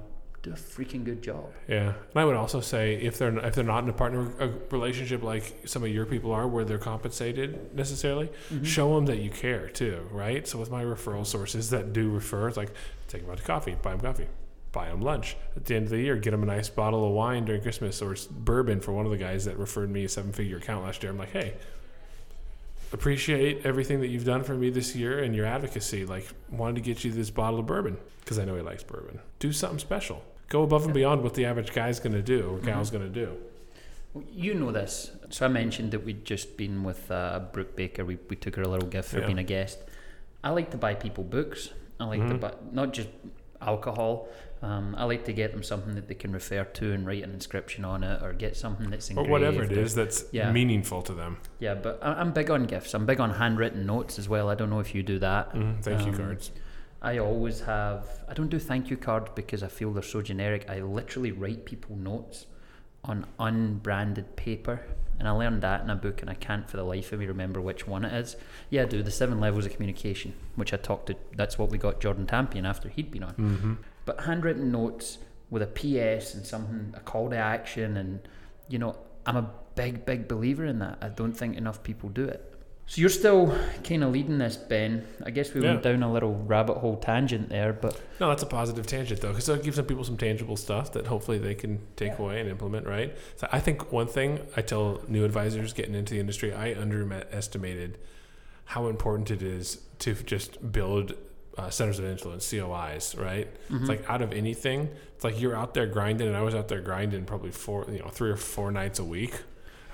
Speaker 2: do a freaking good job.
Speaker 1: Yeah, and I would also say if they're if they're not in a partner relationship like some of your people are, where they're compensated necessarily, mm-hmm. show them that you care too, right? So with my referral sources that do refer, it's like take them out to coffee, buy them coffee, buy them lunch. At the end of the year, get them a nice bottle of wine during Christmas or bourbon for one of the guys that referred me a seven-figure account last year. I'm like, hey. Appreciate everything that you've done for me this year and your advocacy. Like, wanted to get you this bottle of bourbon because I know he likes bourbon. Do something special. Go above and beyond what the average guy's going to do or gal's going to do.
Speaker 2: Well, You know this. So I mentioned that we'd just been with uh, Brooke Baker. We, we took her a little gift for
Speaker 1: Yeah.
Speaker 2: being a guest. I like to buy people books. I like to
Speaker 1: Mhm.
Speaker 2: buy not just alcohol. Um, I like to get them something that they can refer to and write an inscription on it, or get something that's
Speaker 1: Or
Speaker 2: engraved.
Speaker 1: whatever it is that's
Speaker 2: Yeah.
Speaker 1: meaningful to them.
Speaker 2: Yeah, but I- I'm big on gifts. I'm big on handwritten notes as well. I don't know if you do that.
Speaker 1: Mm, thank you
Speaker 2: Um,
Speaker 1: cards.
Speaker 2: I always have. I don't do thank you cards because I feel they're so generic. I literally write people notes on unbranded paper, and I learned that in a book, and I can't for the life of me remember which one it is. Yeah, I do the seven levels of communication, which I talked to. That's what we got Jordan Tampion after he'd been on.
Speaker 1: Mm-hmm.
Speaker 2: But handwritten notes with a PS and something, a call to action, and you know, I'm a big, big believer in that. I don't think enough people do it. So you're still kind of leading this, Ben. I guess we went down a little rabbit hole tangent there, but
Speaker 1: No, that's a positive tangent though, because it gives some people some tangible stuff that hopefully they can take
Speaker 2: Yeah.
Speaker 1: away and implement. Right. So I think one thing I tell new advisors getting into the industry, I underestimated how important it is to just build uh, centers of influence, COIs. Right.
Speaker 2: Mhm.
Speaker 1: It's like out of anything, it's like you're out there grinding, and I was out there grinding probably four, you know, three or four nights a week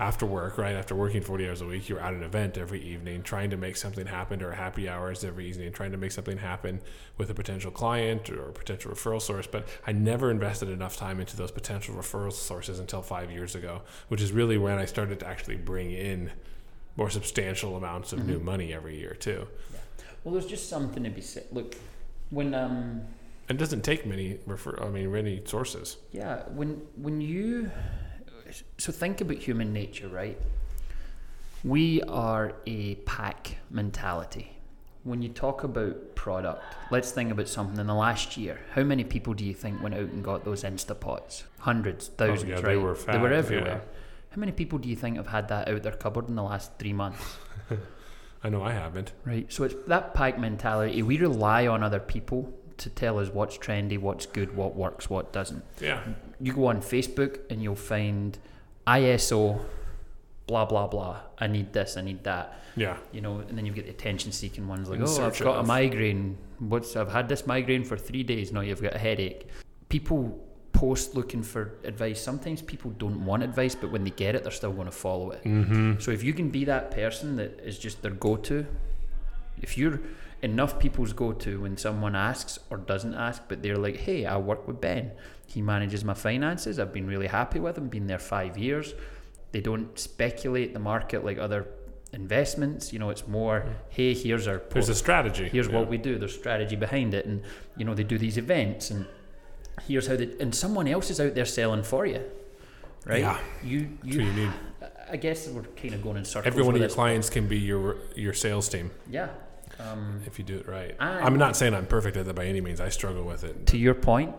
Speaker 1: after work, right? After working 40 hours a week, you're at an event every evening trying to make something happen or happy hours every evening, trying to make something happen with a potential client or a potential referral source. But I never invested enough time into those potential referral sources until five years ago, which is really when I started to actually bring in more substantial amounts of new
Speaker 2: Mhm.
Speaker 1: money every year, too.
Speaker 2: well, there's just something to be said. Look, when um,
Speaker 1: And it doesn't take many refer, I mean, many sources.
Speaker 2: yeah, when when you so think about human nature, right? We are a pack mentality. When you talk about product, let's think about something in the last year. How many people do you think went out and got those Instapots? Hundreds, thousands, oh,
Speaker 1: yeah,
Speaker 2: right?
Speaker 1: they were
Speaker 2: they were everywhere.
Speaker 1: yeah.
Speaker 2: How many people do you think have had that out their cupboard in the last three months?
Speaker 1: I know I haven't.
Speaker 2: Right. So it's that pack mentality. We rely on other people to tell us what's trendy, what's good, what works, what doesn't.
Speaker 1: Yeah.
Speaker 2: You go on Facebook and you'll find ISO, blah blah blah. I need this, I need that.
Speaker 1: Yeah.
Speaker 2: You know, and then you get the attention-seeking ones like, "Oh, I've got a migraine. What's I've had this migraine for three days. Now you've got a headache." People post looking for advice. Sometimes people don't want advice, but when they get it, they're still going to follow it.
Speaker 1: Mm-hmm.
Speaker 2: So if you can be that person that is just their go-to, if you're enough people's go-to when someone asks or doesn't ask, but they're like, "Hey, I work with Ben. He manages my finances. I've been really happy with him. Been there five years. They don't speculate the market like other investments. You know, it's more, hmm. hey, here's our
Speaker 1: There's a strategy.
Speaker 2: here's
Speaker 1: yeah.
Speaker 2: what we do there's strategy behind it and you know they do these events and here's how they and someone else is out there selling for you right
Speaker 1: Yeah.
Speaker 2: you you
Speaker 1: you
Speaker 2: i guess we're kind of going in circles
Speaker 1: Every one of your clients can be your your sales team
Speaker 2: yeah um,
Speaker 1: if you do it right. I'm not saying I'm perfect at that by any means. I struggle with it.
Speaker 2: to your point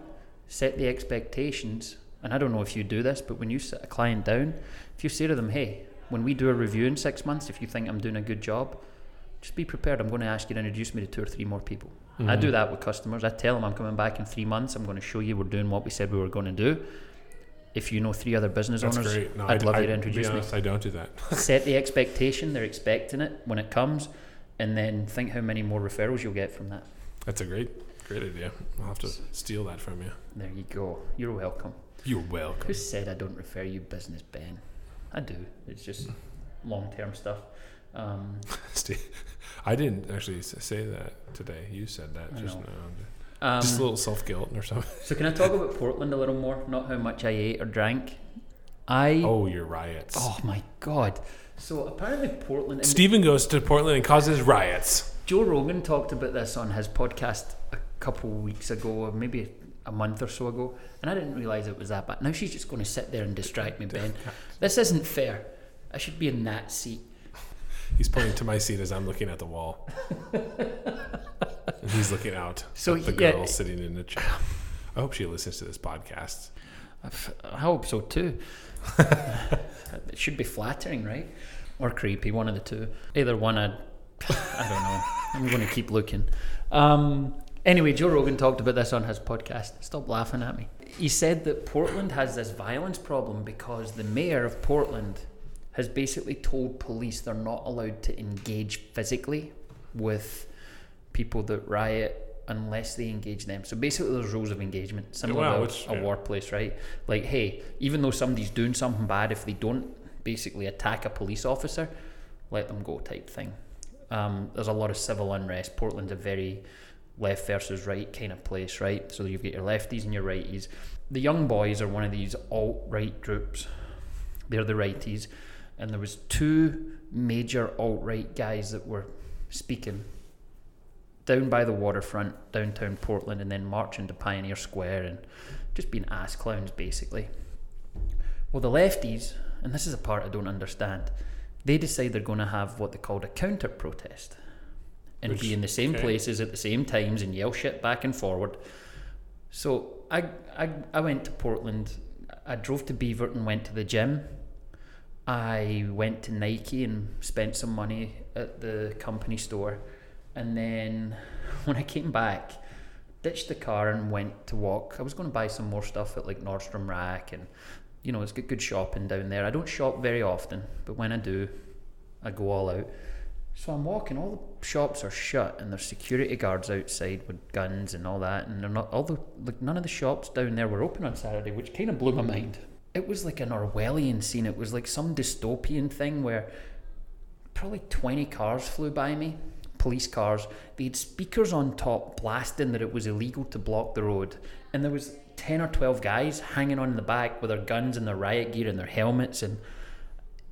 Speaker 2: set the expectations and i don't know if you do this but when you sit a client down if you say to them hey when we do a review in six months if you think i'm doing a good job just be prepared i'm going to ask you to introduce me to two or three more people I do
Speaker 1: Mhm.
Speaker 2: that with customers. I tell them I'm coming back in three months. I'm going to show you we're doing what we said we were going to do. If you know three other business
Speaker 1: That's
Speaker 2: owners,
Speaker 1: great. No,
Speaker 2: I'd
Speaker 1: I,
Speaker 2: love
Speaker 1: I,
Speaker 2: you to introduce me.
Speaker 1: honest, I don't do that.
Speaker 2: Set the expectation. They're expecting it when it comes, and then think how many more referrals you'll get from that.
Speaker 1: That's a great, great idea. I'll have to steal that from you.
Speaker 2: There you go. You're welcome.
Speaker 1: You're welcome.
Speaker 2: Who said I don't refer you business, Ben? I do. It's just long term stuff. Um,
Speaker 1: Steve, I didn't actually say that today. You said that
Speaker 2: I
Speaker 1: just
Speaker 2: know.
Speaker 1: now.
Speaker 2: um,
Speaker 1: just a little self guilt or something.
Speaker 2: so can I talk about Portland a little more? Not how much I ate or drank. I
Speaker 1: Oh, your riots.
Speaker 2: Oh my god. So apparently Portland and
Speaker 1: Stephen goes to Portland and causes riots.
Speaker 2: Joe Rogan talked about this on his podcast a couple weeks ago, or maybe a month or so ago, and I didn't realize it was that bad. Now she's just going to sit there and distract me, Ben. This isn't fair. I should be in that seat.
Speaker 1: He's pointing to my seat as I'm looking at the wall. and he's looking out
Speaker 2: So
Speaker 1: at the
Speaker 2: yeah.
Speaker 1: girl sitting in the chair. I hope she listens to this podcast.
Speaker 2: I f- I hope so too. it should be flattering, right? Or creepy, one of the two. Either one, I'd, I don't know. I'm going to keep looking. Um, anyway, Joe Rogan talked about this on his podcast. Stop laughing at me. He said that Portland has this violence problem because the mayor of Portland has basically told police they're not allowed to engage physically with people that riot unless they engage them. So basically, there's rules of engagement, similar
Speaker 1: Wow,
Speaker 2: to
Speaker 1: which-
Speaker 2: a
Speaker 1: yeah.
Speaker 2: workplace, right? Like, hey, even though somebody's doing something bad, if they don't basically attack a police officer, let them go, type thing. Um, there's a lot of civil unrest. Portland's a very left versus right kind of place, right? So you've got your lefties and your righties. The Young Boys are one of these alt right groups. They're the righties, and there was two major alt right guys that were speaking down by the waterfront, downtown Portland, and then marching to Pioneer Square and just being ass clowns basically. Well, the lefties, and this is a part I don't understand, they decide they're going to have what they called a counter protest and
Speaker 1: Which-
Speaker 2: be in the same
Speaker 1: okay.
Speaker 2: places at the same times and yell shit back and forward. So I, I, I went to Portland. I drove to Beaverton, went to the gym. I went to Nike and spent some money at the company store, and then when I came back, ditched the car and went to walk. I was going to buy some more stuff at like Nordstrom Rack, and you know it's got good shopping down there. I don't shop very often, but when I do, I go all out. So I'm walking. All the shops are shut, and there's security guards outside with guns and all that. And they're not all the like none of the shops down there were open on Saturday, which kind of blew my mind. It was like an Orwellian scene. It was like some dystopian thing where probably 20 cars flew by me, police cars. They had speakers on top blasting that it was illegal to block the road, and there was 10 or 12 guys hanging on in the back with their guns and their riot gear and their helmets, and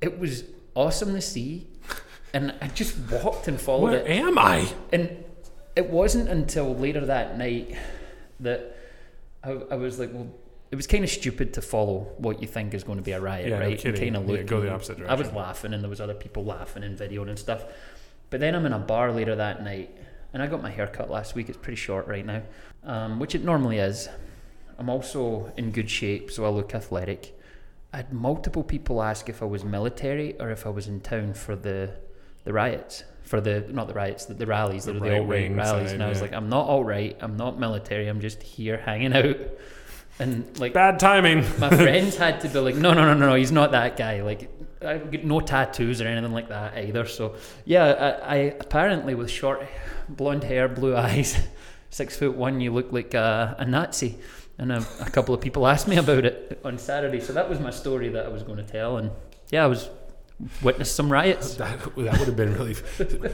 Speaker 2: it was awesome to see and I just walked and followed
Speaker 1: Where
Speaker 2: it.
Speaker 1: am I?
Speaker 2: And it wasn't until later that night that I, I was like, well, it was kind of stupid to follow what you think is going to be a riot,
Speaker 1: Yeah,
Speaker 2: right?
Speaker 1: kidding.
Speaker 2: kind of
Speaker 1: Yeah, go the opposite
Speaker 2: I was laughing, and there was other people laughing and videoing and stuff. But then I'm in a bar later that night, and I got my hair cut last week. It's pretty short right now, um, which it normally is. I'm also in good shape, so I look athletic. I had multiple people ask if I was military or if I was in town for the the riots, for the not the riots, the, the rallies,
Speaker 1: The
Speaker 2: the, right rallies.
Speaker 1: side,
Speaker 2: and I was
Speaker 1: yeah.
Speaker 2: like, I'm not all right. I'm not military, I'm just here hanging out. And like
Speaker 1: Bad timing.
Speaker 2: my friends had to be like, no, no, no, no, no, he's not that guy. Like, I get no tattoos or anything like that either. So, yeah, I, I apparently with short blonde hair, blue eyes, six foot one, you look like a, a Nazi. And a, a couple of people asked me about it on Saturday. So that was my story that I was going to tell. And yeah, I was witnessed some riots.
Speaker 1: That, that would have been really.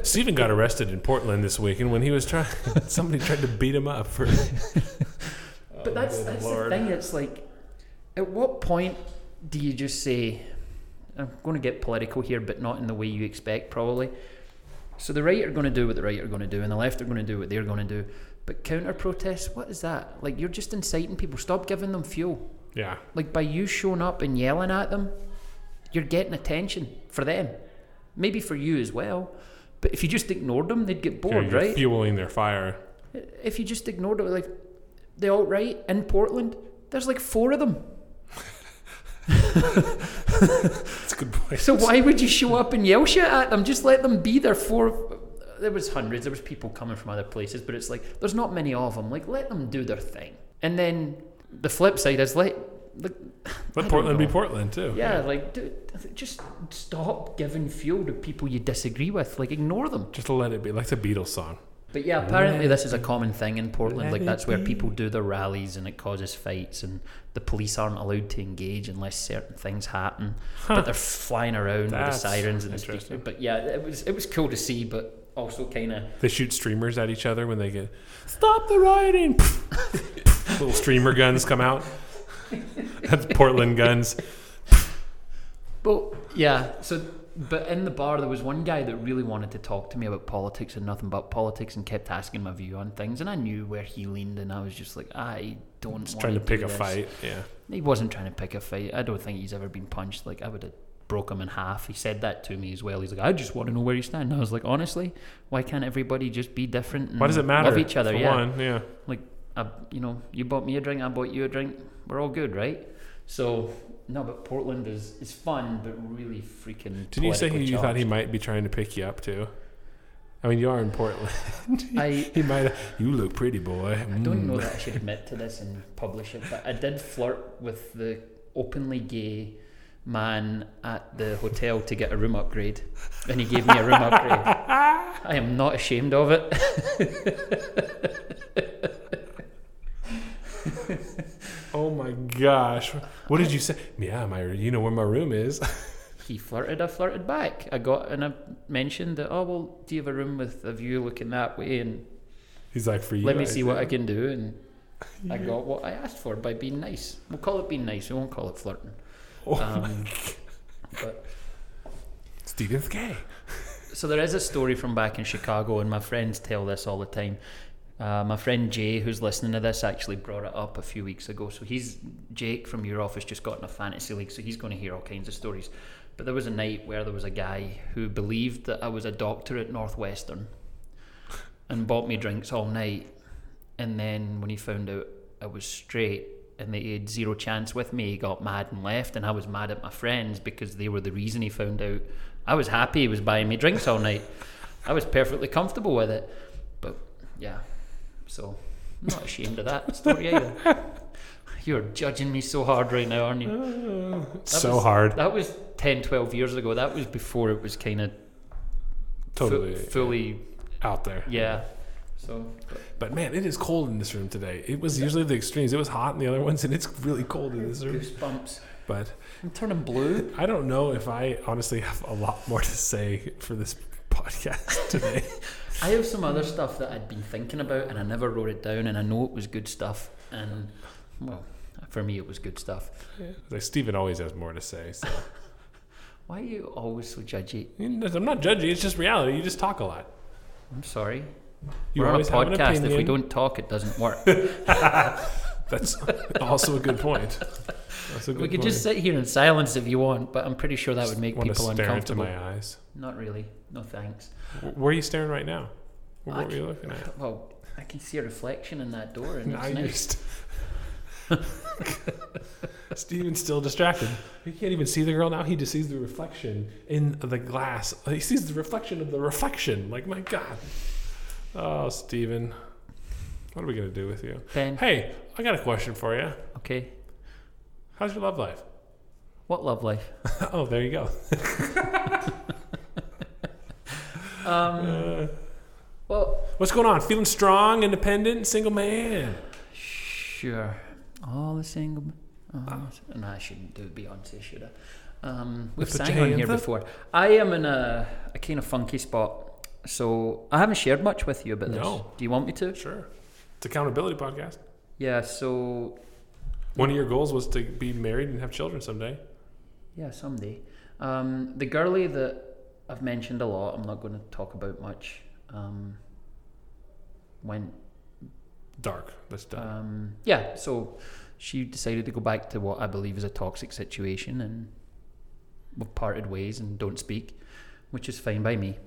Speaker 1: Stephen got arrested in Portland this week, and when he was trying, somebody tried to beat him up for.
Speaker 2: But that's
Speaker 1: oh,
Speaker 2: that's
Speaker 1: Lord.
Speaker 2: the thing. It's like, at what point do you just say, "I'm going to get political here, but not in the way you expect, probably." So the right are going to do what the right are going to do, and the left are going to do what they're going to do. But counter protests, what is that? Like you're just inciting people. Stop giving them fuel.
Speaker 1: Yeah,
Speaker 2: Like by you showing up and yelling at them, you're getting attention for them. Maybe for you as well. But if you just ignored them, they'd get bored,
Speaker 1: you're
Speaker 2: right?
Speaker 1: fueling their fire.
Speaker 2: if you just ignored it, like the alt right in Portland, there's like four of them.
Speaker 1: That's a good point.
Speaker 2: So why would you show up and yell shit at them? Just let them be there. For there was hundreds, there was people coming from other places, but it's like there's not many of them. Like let them do their thing. And then the flip side is let, like,
Speaker 1: Let Portland be. Portland too.
Speaker 2: yeah, like dude, just stop giving fuel to people you disagree with. Like ignore them.
Speaker 1: Just let it be, like the Beatles song.
Speaker 2: But yeah, apparently this is a common thing in Portland.
Speaker 1: Let
Speaker 2: Like that's
Speaker 1: it
Speaker 2: where people do their rallies and it causes fights and the police aren't allowed to engage unless certain things happen. But they're flying around with the sirens and the
Speaker 1: interesting.
Speaker 2: speakers. But yeah, it was it was cool to see, but also kind of
Speaker 1: They shoot streamers at each other when they get stop the rioting. Little streamer guns come out. That's Portland guns.
Speaker 2: Well, yeah. So, but in the bar, there was one guy that really wanted to talk to me about politics and nothing but politics, and kept asking my view on things. And I knew where he leaned, and I was just like, I don't.
Speaker 1: Just trying to pick
Speaker 2: do
Speaker 1: a fight. Yeah.
Speaker 2: He wasn't trying to pick a fight. I don't think he's ever been punched. Like I would have broke him in half. He said that to me as well. He's like, I just want to know where you stand. And I was like, honestly, why can't everybody just be different? And
Speaker 1: Why does it matter?
Speaker 2: Love each other. Yeah.
Speaker 1: one, yeah.
Speaker 2: Like, I, you know, you bought me a drink, I bought you a drink. We're all good, right? So no, but Portland is is fun, but really freaking.
Speaker 1: Didn't you say he, you thought he might be trying to pick you up too? I mean, you are in Portland.
Speaker 2: I
Speaker 1: He might. You look pretty, boy.
Speaker 2: I don't know
Speaker 1: Mm.
Speaker 2: that I should admit to this and publish it, but I did flirt with the openly gay man at the hotel to get a room upgrade, and he gave me a room upgrade. I am not ashamed of it.
Speaker 1: Oh my gosh! What did you say? Yeah, my. You know where my room is.
Speaker 2: He flirted, I flirted back. I got and I mentioned that. Oh well, do you have a room with a view looking that way? And
Speaker 1: He's like, for you.
Speaker 2: let me see what I can do. And I got what I asked for by being nice. We'll call it being nice. We won't call it flirting.
Speaker 1: Oh,
Speaker 2: Um, but
Speaker 1: Stephen's gay.
Speaker 2: So there is a story from back in Chicago, and my friends tell this all the time. Uh, my friend Jay, who's listening to this, actually brought it up a few weeks ago. So he's Jake from your office, just got in a fantasy league, so he's going to hear all kinds of stories. But there was a night where there was a guy who believed that I was a doctor at Northwestern, and bought me drinks all night. And then when he found out I was straight, and they had zero chance with me. He got mad and left, and I was mad at my friends because they were the reason he found out. I was happy he was buying me drinks all night. I was perfectly comfortable with it. But yeah, so I'm not ashamed of that story either. You're judging me so hard right now, aren't you?
Speaker 1: Uh, so
Speaker 2: was-
Speaker 1: hard.
Speaker 2: That was 10, 12 years ago. That was before it was kind of
Speaker 1: Totally
Speaker 2: fully,
Speaker 1: out there.
Speaker 2: yeah. So, but
Speaker 1: But man, it is cold in this room today. It was usually the extremes. It was hot in the other ones, and it's really cold in this room.
Speaker 2: goosebumps.
Speaker 1: But
Speaker 2: I'm turning blue.
Speaker 1: I don't know if I honestly have a lot more to say for this podcast today.
Speaker 2: I have some other stuff that I'd been thinking about and I never wrote it down and I know it was good stuff and well for me it was good stuff.
Speaker 1: like Stephen always has more to say. So
Speaker 2: Why are you always so judgy?
Speaker 1: I'm not judgy. It's just reality. You just talk a lot.
Speaker 2: I'm sorry.
Speaker 1: You
Speaker 2: We're on a
Speaker 1: always have an
Speaker 2: podcast. If we don't talk, it doesn't work.
Speaker 1: That's also a good point. That's a good
Speaker 2: we could
Speaker 1: point.
Speaker 2: just sit here in silence if you want, but I'm pretty sure that would make
Speaker 1: want to
Speaker 2: people
Speaker 1: stare into
Speaker 2: uncomfortable.
Speaker 1: my eyes.
Speaker 2: Not really. No thanks.
Speaker 1: Where are you staring right now? What
Speaker 2: I
Speaker 1: were you looking at?
Speaker 2: Well, I can see a reflection in that door and
Speaker 1: Now
Speaker 2: it's
Speaker 1: you're
Speaker 2: nice.
Speaker 1: st- Steven's still distracted. He can't even see the girl now. He just sees the reflection in the glass. He sees the reflection of the reflection. Like, my God. Oh, Steven. What are we going to do with you?
Speaker 2: Ben,
Speaker 1: Hey, I got a question for you.
Speaker 2: okay.
Speaker 1: How's your love life?
Speaker 2: What love life?
Speaker 1: oh, there you go.
Speaker 2: Um,
Speaker 1: Uh,
Speaker 2: well,
Speaker 1: what's going on? Feeling strong, independent, single man?
Speaker 2: Sure. All the single. Oh, no, I shouldn't do Beyonce, should I? Um, we've sang on here before. I am in a, a kind of funky spot, so I haven't shared much with you about this.
Speaker 1: No.
Speaker 2: Do you want me to?
Speaker 1: Sure. It's accountability podcast.
Speaker 2: Yeah. So
Speaker 1: One of your goals was to be married and have children someday.
Speaker 2: yeah, someday. Um, the girlie that I've mentioned a lot, I'm not going to talk about much. Um, went
Speaker 1: Dark. That's done.
Speaker 2: Um, yeah, so she decided to go back to what I believe is a toxic situation, and we've parted ways and don't speak, which is fine by me.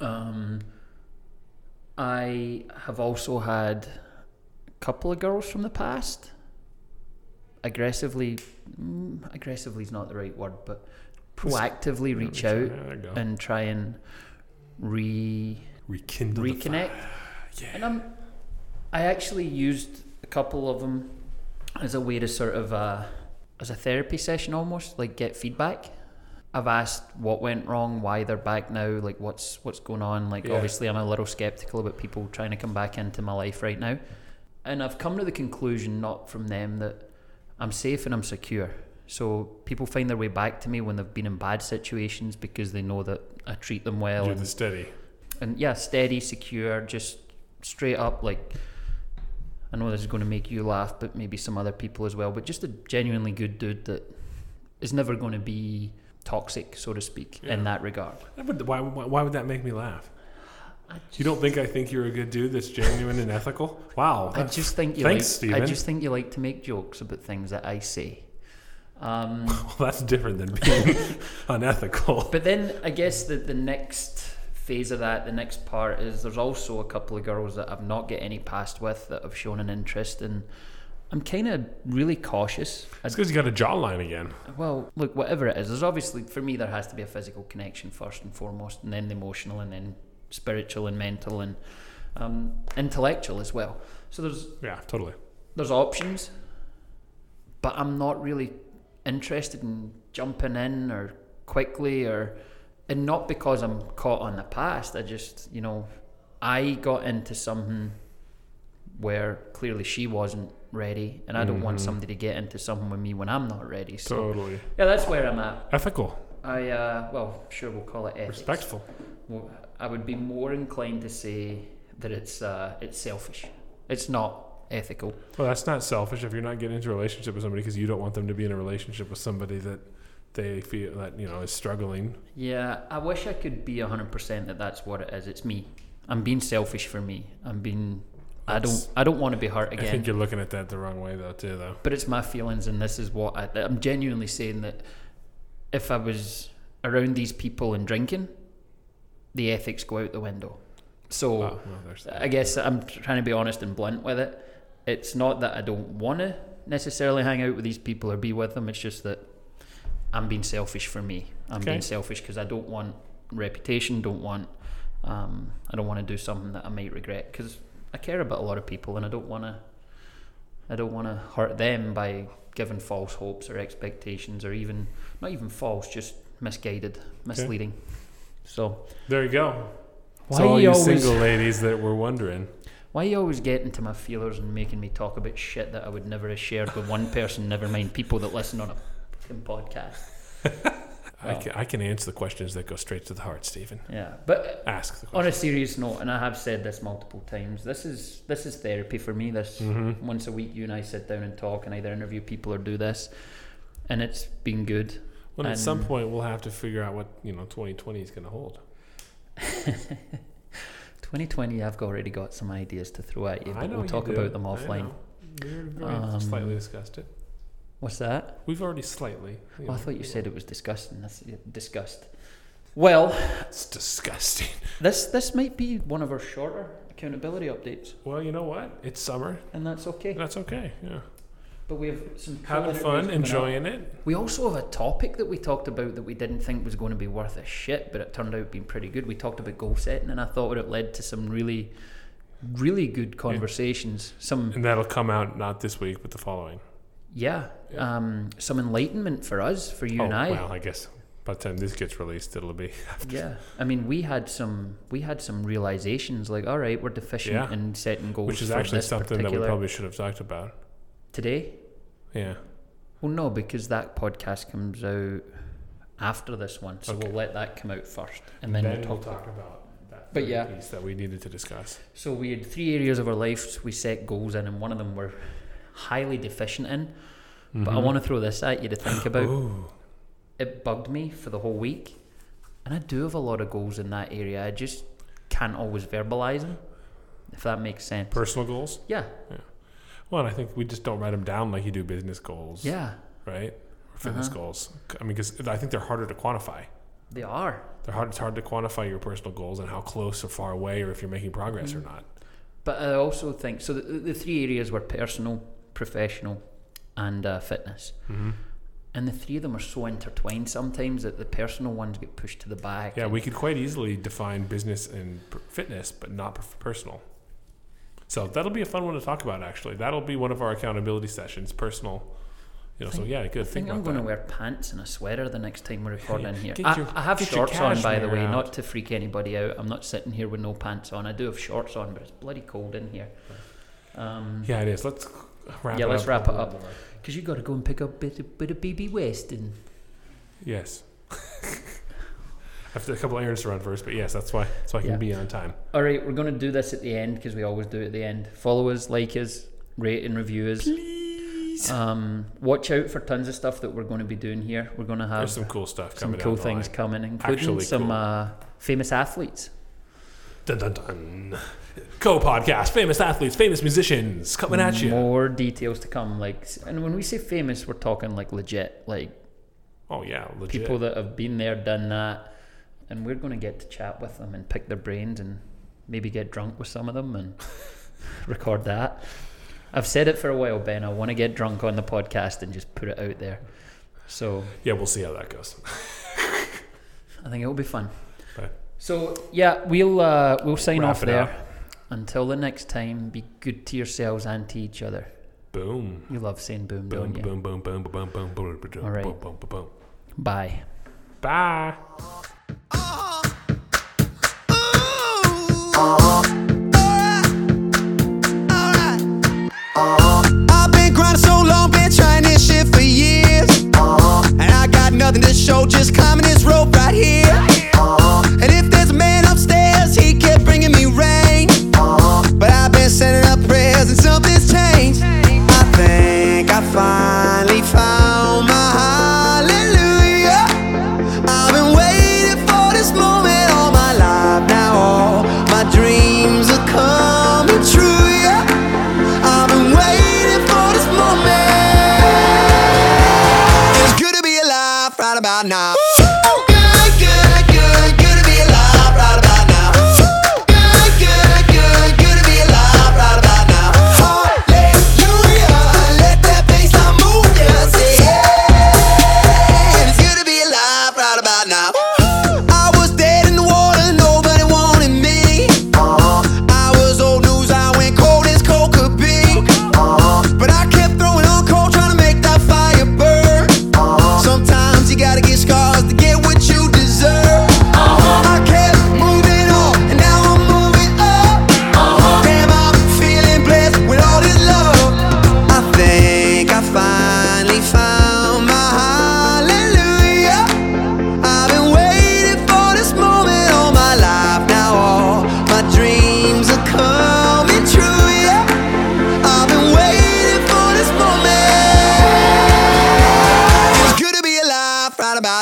Speaker 2: Um, I have also had a couple of girls from the past. Aggressively, mm, aggressively is not the right word, but proactively reach
Speaker 1: Yeah,
Speaker 2: out and try and re
Speaker 1: Rekindle.
Speaker 2: reconnect.
Speaker 1: Yeah.
Speaker 2: And I'm, I actually used a couple of them as a way to sort of, uh, as a therapy session almost, like get feedback. I've asked what went wrong, why they're back now, like what's what's going on. Like
Speaker 1: Yeah.
Speaker 2: obviously, I'm a little skeptical about people trying to come back into my life right now, and I've come to the conclusion, not from them, that I'm safe and I'm secure. So people find their way back to me when they've been in bad situations because they know that I treat them well
Speaker 1: You're
Speaker 2: and
Speaker 1: the steady.
Speaker 2: and yeah, steady, secure, just straight up. Like, I know this is going to make you laugh, but maybe some other people as well. But just a genuinely good dude that is never going to be toxic, so to speak,
Speaker 1: Yeah.
Speaker 2: in that regard.
Speaker 1: Why, why, why would that make me laugh?
Speaker 2: Just,
Speaker 1: You don't think I think you're a good dude that's genuine and ethical? Wow.
Speaker 2: I just think you
Speaker 1: Thanks,
Speaker 2: like. I just think you like to make jokes about things that I say. Um,
Speaker 1: well, that's different than being unethical.
Speaker 2: But then I guess the the next phase of that, the next part is there's also a couple of girls that I've not get any past with that have shown an interest and I'm kind of really cautious.
Speaker 1: It's because you got a jawline again.
Speaker 2: well, look, whatever it is, there's obviously for me there has to be a physical connection first and foremost, and then the emotional, and then spiritual and mental and um, intellectual as well. So there's
Speaker 1: Yeah, totally.
Speaker 2: there's options, but I'm not really interested in jumping in or quickly or and not because I'm caught on the past. I just you know I got into something where clearly she wasn't ready, and I don't want
Speaker 1: Mhm.
Speaker 2: somebody to get into something with me when I'm not ready. So
Speaker 1: Totally.
Speaker 2: yeah, that's where I'm at.
Speaker 1: Ethical.
Speaker 2: I uh, well, sure we'll call it ethics.
Speaker 1: Respectful.
Speaker 2: Well, I would be more inclined to say that it's uh, it's selfish. It's not ethical.
Speaker 1: Well, that's not selfish if you're not getting into a relationship with somebody because you don't want them to be in a relationship with somebody that they feel that, you know, is struggling.
Speaker 2: Yeah, I wish I could be hundred percent that that's what it is. It's me. I'm being selfish for me. I'm being. I don't. I don't want to be hurt again.
Speaker 1: I think you're looking at that the wrong way, though, too, though.
Speaker 2: but it's my feelings, and this is what I, I'm genuinely saying that if I was around these people and drinking, the ethics go out the window. So
Speaker 1: there's that.
Speaker 2: I guess I'm trying to be honest and blunt with it. It's not that I don't want to necessarily hang out with these people or be with them. It's just that I'm being selfish for me. I'm
Speaker 1: Okay.
Speaker 2: being selfish because I don't want reputation. Don't want. Um, I don't want to do something that I might regret because I care about a lot of people and I don't want to. I don't want to hurt them by giving false hopes or expectations or even not even false, just misguided, misleading. So
Speaker 1: There you go.
Speaker 2: why
Speaker 1: all
Speaker 2: you always
Speaker 1: single ladies that were wondering.
Speaker 2: why are you always getting to my feelers and making me talk about shit that I would never have shared with one person, never mind people that listen on a fucking podcast.
Speaker 1: I, can, I can answer the questions that go straight to the heart, Stephen.
Speaker 2: Yeah. But
Speaker 1: Ask the
Speaker 2: on a serious note, and I have said this multiple times, this is this is therapy for me. This
Speaker 1: Mm-hmm.
Speaker 2: once a week you and I sit down and talk and either interview people or do this. And it's been good.
Speaker 1: Well, at some point, we'll have to figure out what you know 2020 is going to hold.
Speaker 2: 2020 I've already got some ideas to throw at you,
Speaker 1: I
Speaker 2: but
Speaker 1: know
Speaker 2: we'll
Speaker 1: you
Speaker 2: talk
Speaker 1: do.
Speaker 2: about them offline.
Speaker 1: We've
Speaker 2: Um,
Speaker 1: slightly discussed it.
Speaker 2: What's that?
Speaker 1: We've already slightly.
Speaker 2: Oh, I thought you said it was disgusting. That's disgust. Well,
Speaker 1: it's disgusting.
Speaker 2: This this might be one of our shorter accountability updates,
Speaker 1: Well, you know what? It's summer.
Speaker 2: and that's okay.
Speaker 1: That's okay. Yeah,
Speaker 2: But we have some
Speaker 1: having fun,
Speaker 2: coming up.
Speaker 1: enjoying it.
Speaker 2: We also have a topic that we talked about that we didn't think was going to be worth a shit, but it turned out being pretty good. We talked about goal setting, and I thought it led to some really, really good conversations. Some
Speaker 1: And that'll come out not this week, but the following.
Speaker 2: yeah, um, some enlightenment for us, for you
Speaker 1: oh,
Speaker 2: and I.
Speaker 1: well, I guess by the time this gets released, it'll be.
Speaker 2: Yeah, I mean, we had some we had some realizations like, all right, we're deficient
Speaker 1: Yeah.
Speaker 2: in setting goals,
Speaker 1: Which is actually
Speaker 2: this
Speaker 1: something that we probably should have talked about.
Speaker 2: Today.
Speaker 1: Yeah.
Speaker 2: Well, no, because that podcast comes out after this one, so
Speaker 1: Okay.
Speaker 2: we'll let that come out first, and then, we'll talk.
Speaker 1: talk about that
Speaker 2: But yeah.
Speaker 1: piece that we needed to discuss.
Speaker 2: So we had three areas of our lives we set goals in, and one of them we're highly deficient in. But I want to throw this at you to think about.
Speaker 1: Mm-hmm. Ooh.
Speaker 2: It bugged me for the whole week, and I do have a lot of goals in that area. I just can't always verbalize them, if that makes sense.
Speaker 1: Personal goals?
Speaker 2: yeah,
Speaker 1: Well, and I think we just don't write them down like you do business goals.
Speaker 2: yeah,
Speaker 1: Right? Or fitness
Speaker 2: Uh-huh.
Speaker 1: goals. I mean, because I think they're harder to quantify.
Speaker 2: they are.
Speaker 1: They're hard. It's hard to quantify your personal goals and how close or far away, or if you're making progress
Speaker 2: Mm-hmm.
Speaker 1: or not.
Speaker 2: But I also think so. The, the three areas were personal, professional, and uh, fitness.
Speaker 1: Mm-hmm.
Speaker 2: And the three of them are so intertwined sometimes that the personal ones get pushed to the back.
Speaker 1: Yeah, we could quite easily define business and fitness, but not per- personal. So that'll be a fun one to talk about. Actually, that'll be one of our accountability sessions. Personal, you know. so yeah, good.
Speaker 2: I think I'm going to wear pants and a sweater the next time we're recording here.
Speaker 1: Get
Speaker 2: I, I have shorts on, by the way,
Speaker 1: out.
Speaker 2: not to freak anybody out. I'm not sitting here with no pants on. I do have shorts on, but it's bloody cold in here. Um,
Speaker 1: Yeah, it is. Let's wrap.
Speaker 2: Yeah,
Speaker 1: it
Speaker 2: let's
Speaker 1: up.
Speaker 2: wrap it up. Because you got to go and pick up a bit of, bit of BB Weston.
Speaker 1: Yes. A couple errands to run first, but yes, that's why. So I can
Speaker 2: Yeah.
Speaker 1: be on time.
Speaker 2: All right, we're going to do this at the end because we always do it at the end. Follow us, like us, rate and review us.
Speaker 1: Please.
Speaker 2: Um, watch out for tons of stuff that we're going to be doing here. We're going to have
Speaker 1: There's some cool stuff
Speaker 2: some
Speaker 1: coming
Speaker 2: cool things coming, including
Speaker 1: Actually
Speaker 2: some
Speaker 1: cool.
Speaker 2: uh, famous athletes.
Speaker 1: Dun dun dun. Co-podcast, famous athletes, famous musicians coming at you.
Speaker 2: More details to come. Like, and when we say famous, we're talking like legit, like
Speaker 1: Oh yeah, legit.
Speaker 2: people that have been there, done that, and we're going to get to chat with them and pick their brains and maybe get drunk with some of them and record that. I've said it for a while, Ben. I want to get drunk on the podcast and just put it out there. So
Speaker 1: yeah, we'll see how that goes.
Speaker 2: I think it'll be fun.
Speaker 1: Right.
Speaker 2: So yeah, we'll uh, we'll sign
Speaker 1: Wrap
Speaker 2: off there.
Speaker 1: up.
Speaker 2: Until the next time, be good to yourselves and to each other.
Speaker 1: Boom.
Speaker 2: You love saying boom,
Speaker 1: Boom,
Speaker 2: don't you?
Speaker 1: boom, boom, boom, boom, boom, boom, boom,
Speaker 2: All right.
Speaker 1: boom, boom, boom, boom.
Speaker 2: Bye.
Speaker 1: Bye.
Speaker 3: I've been grinding so long, been trying this shit for years. And I got nothing to show, just climbing this rope right here.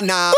Speaker 3: nah.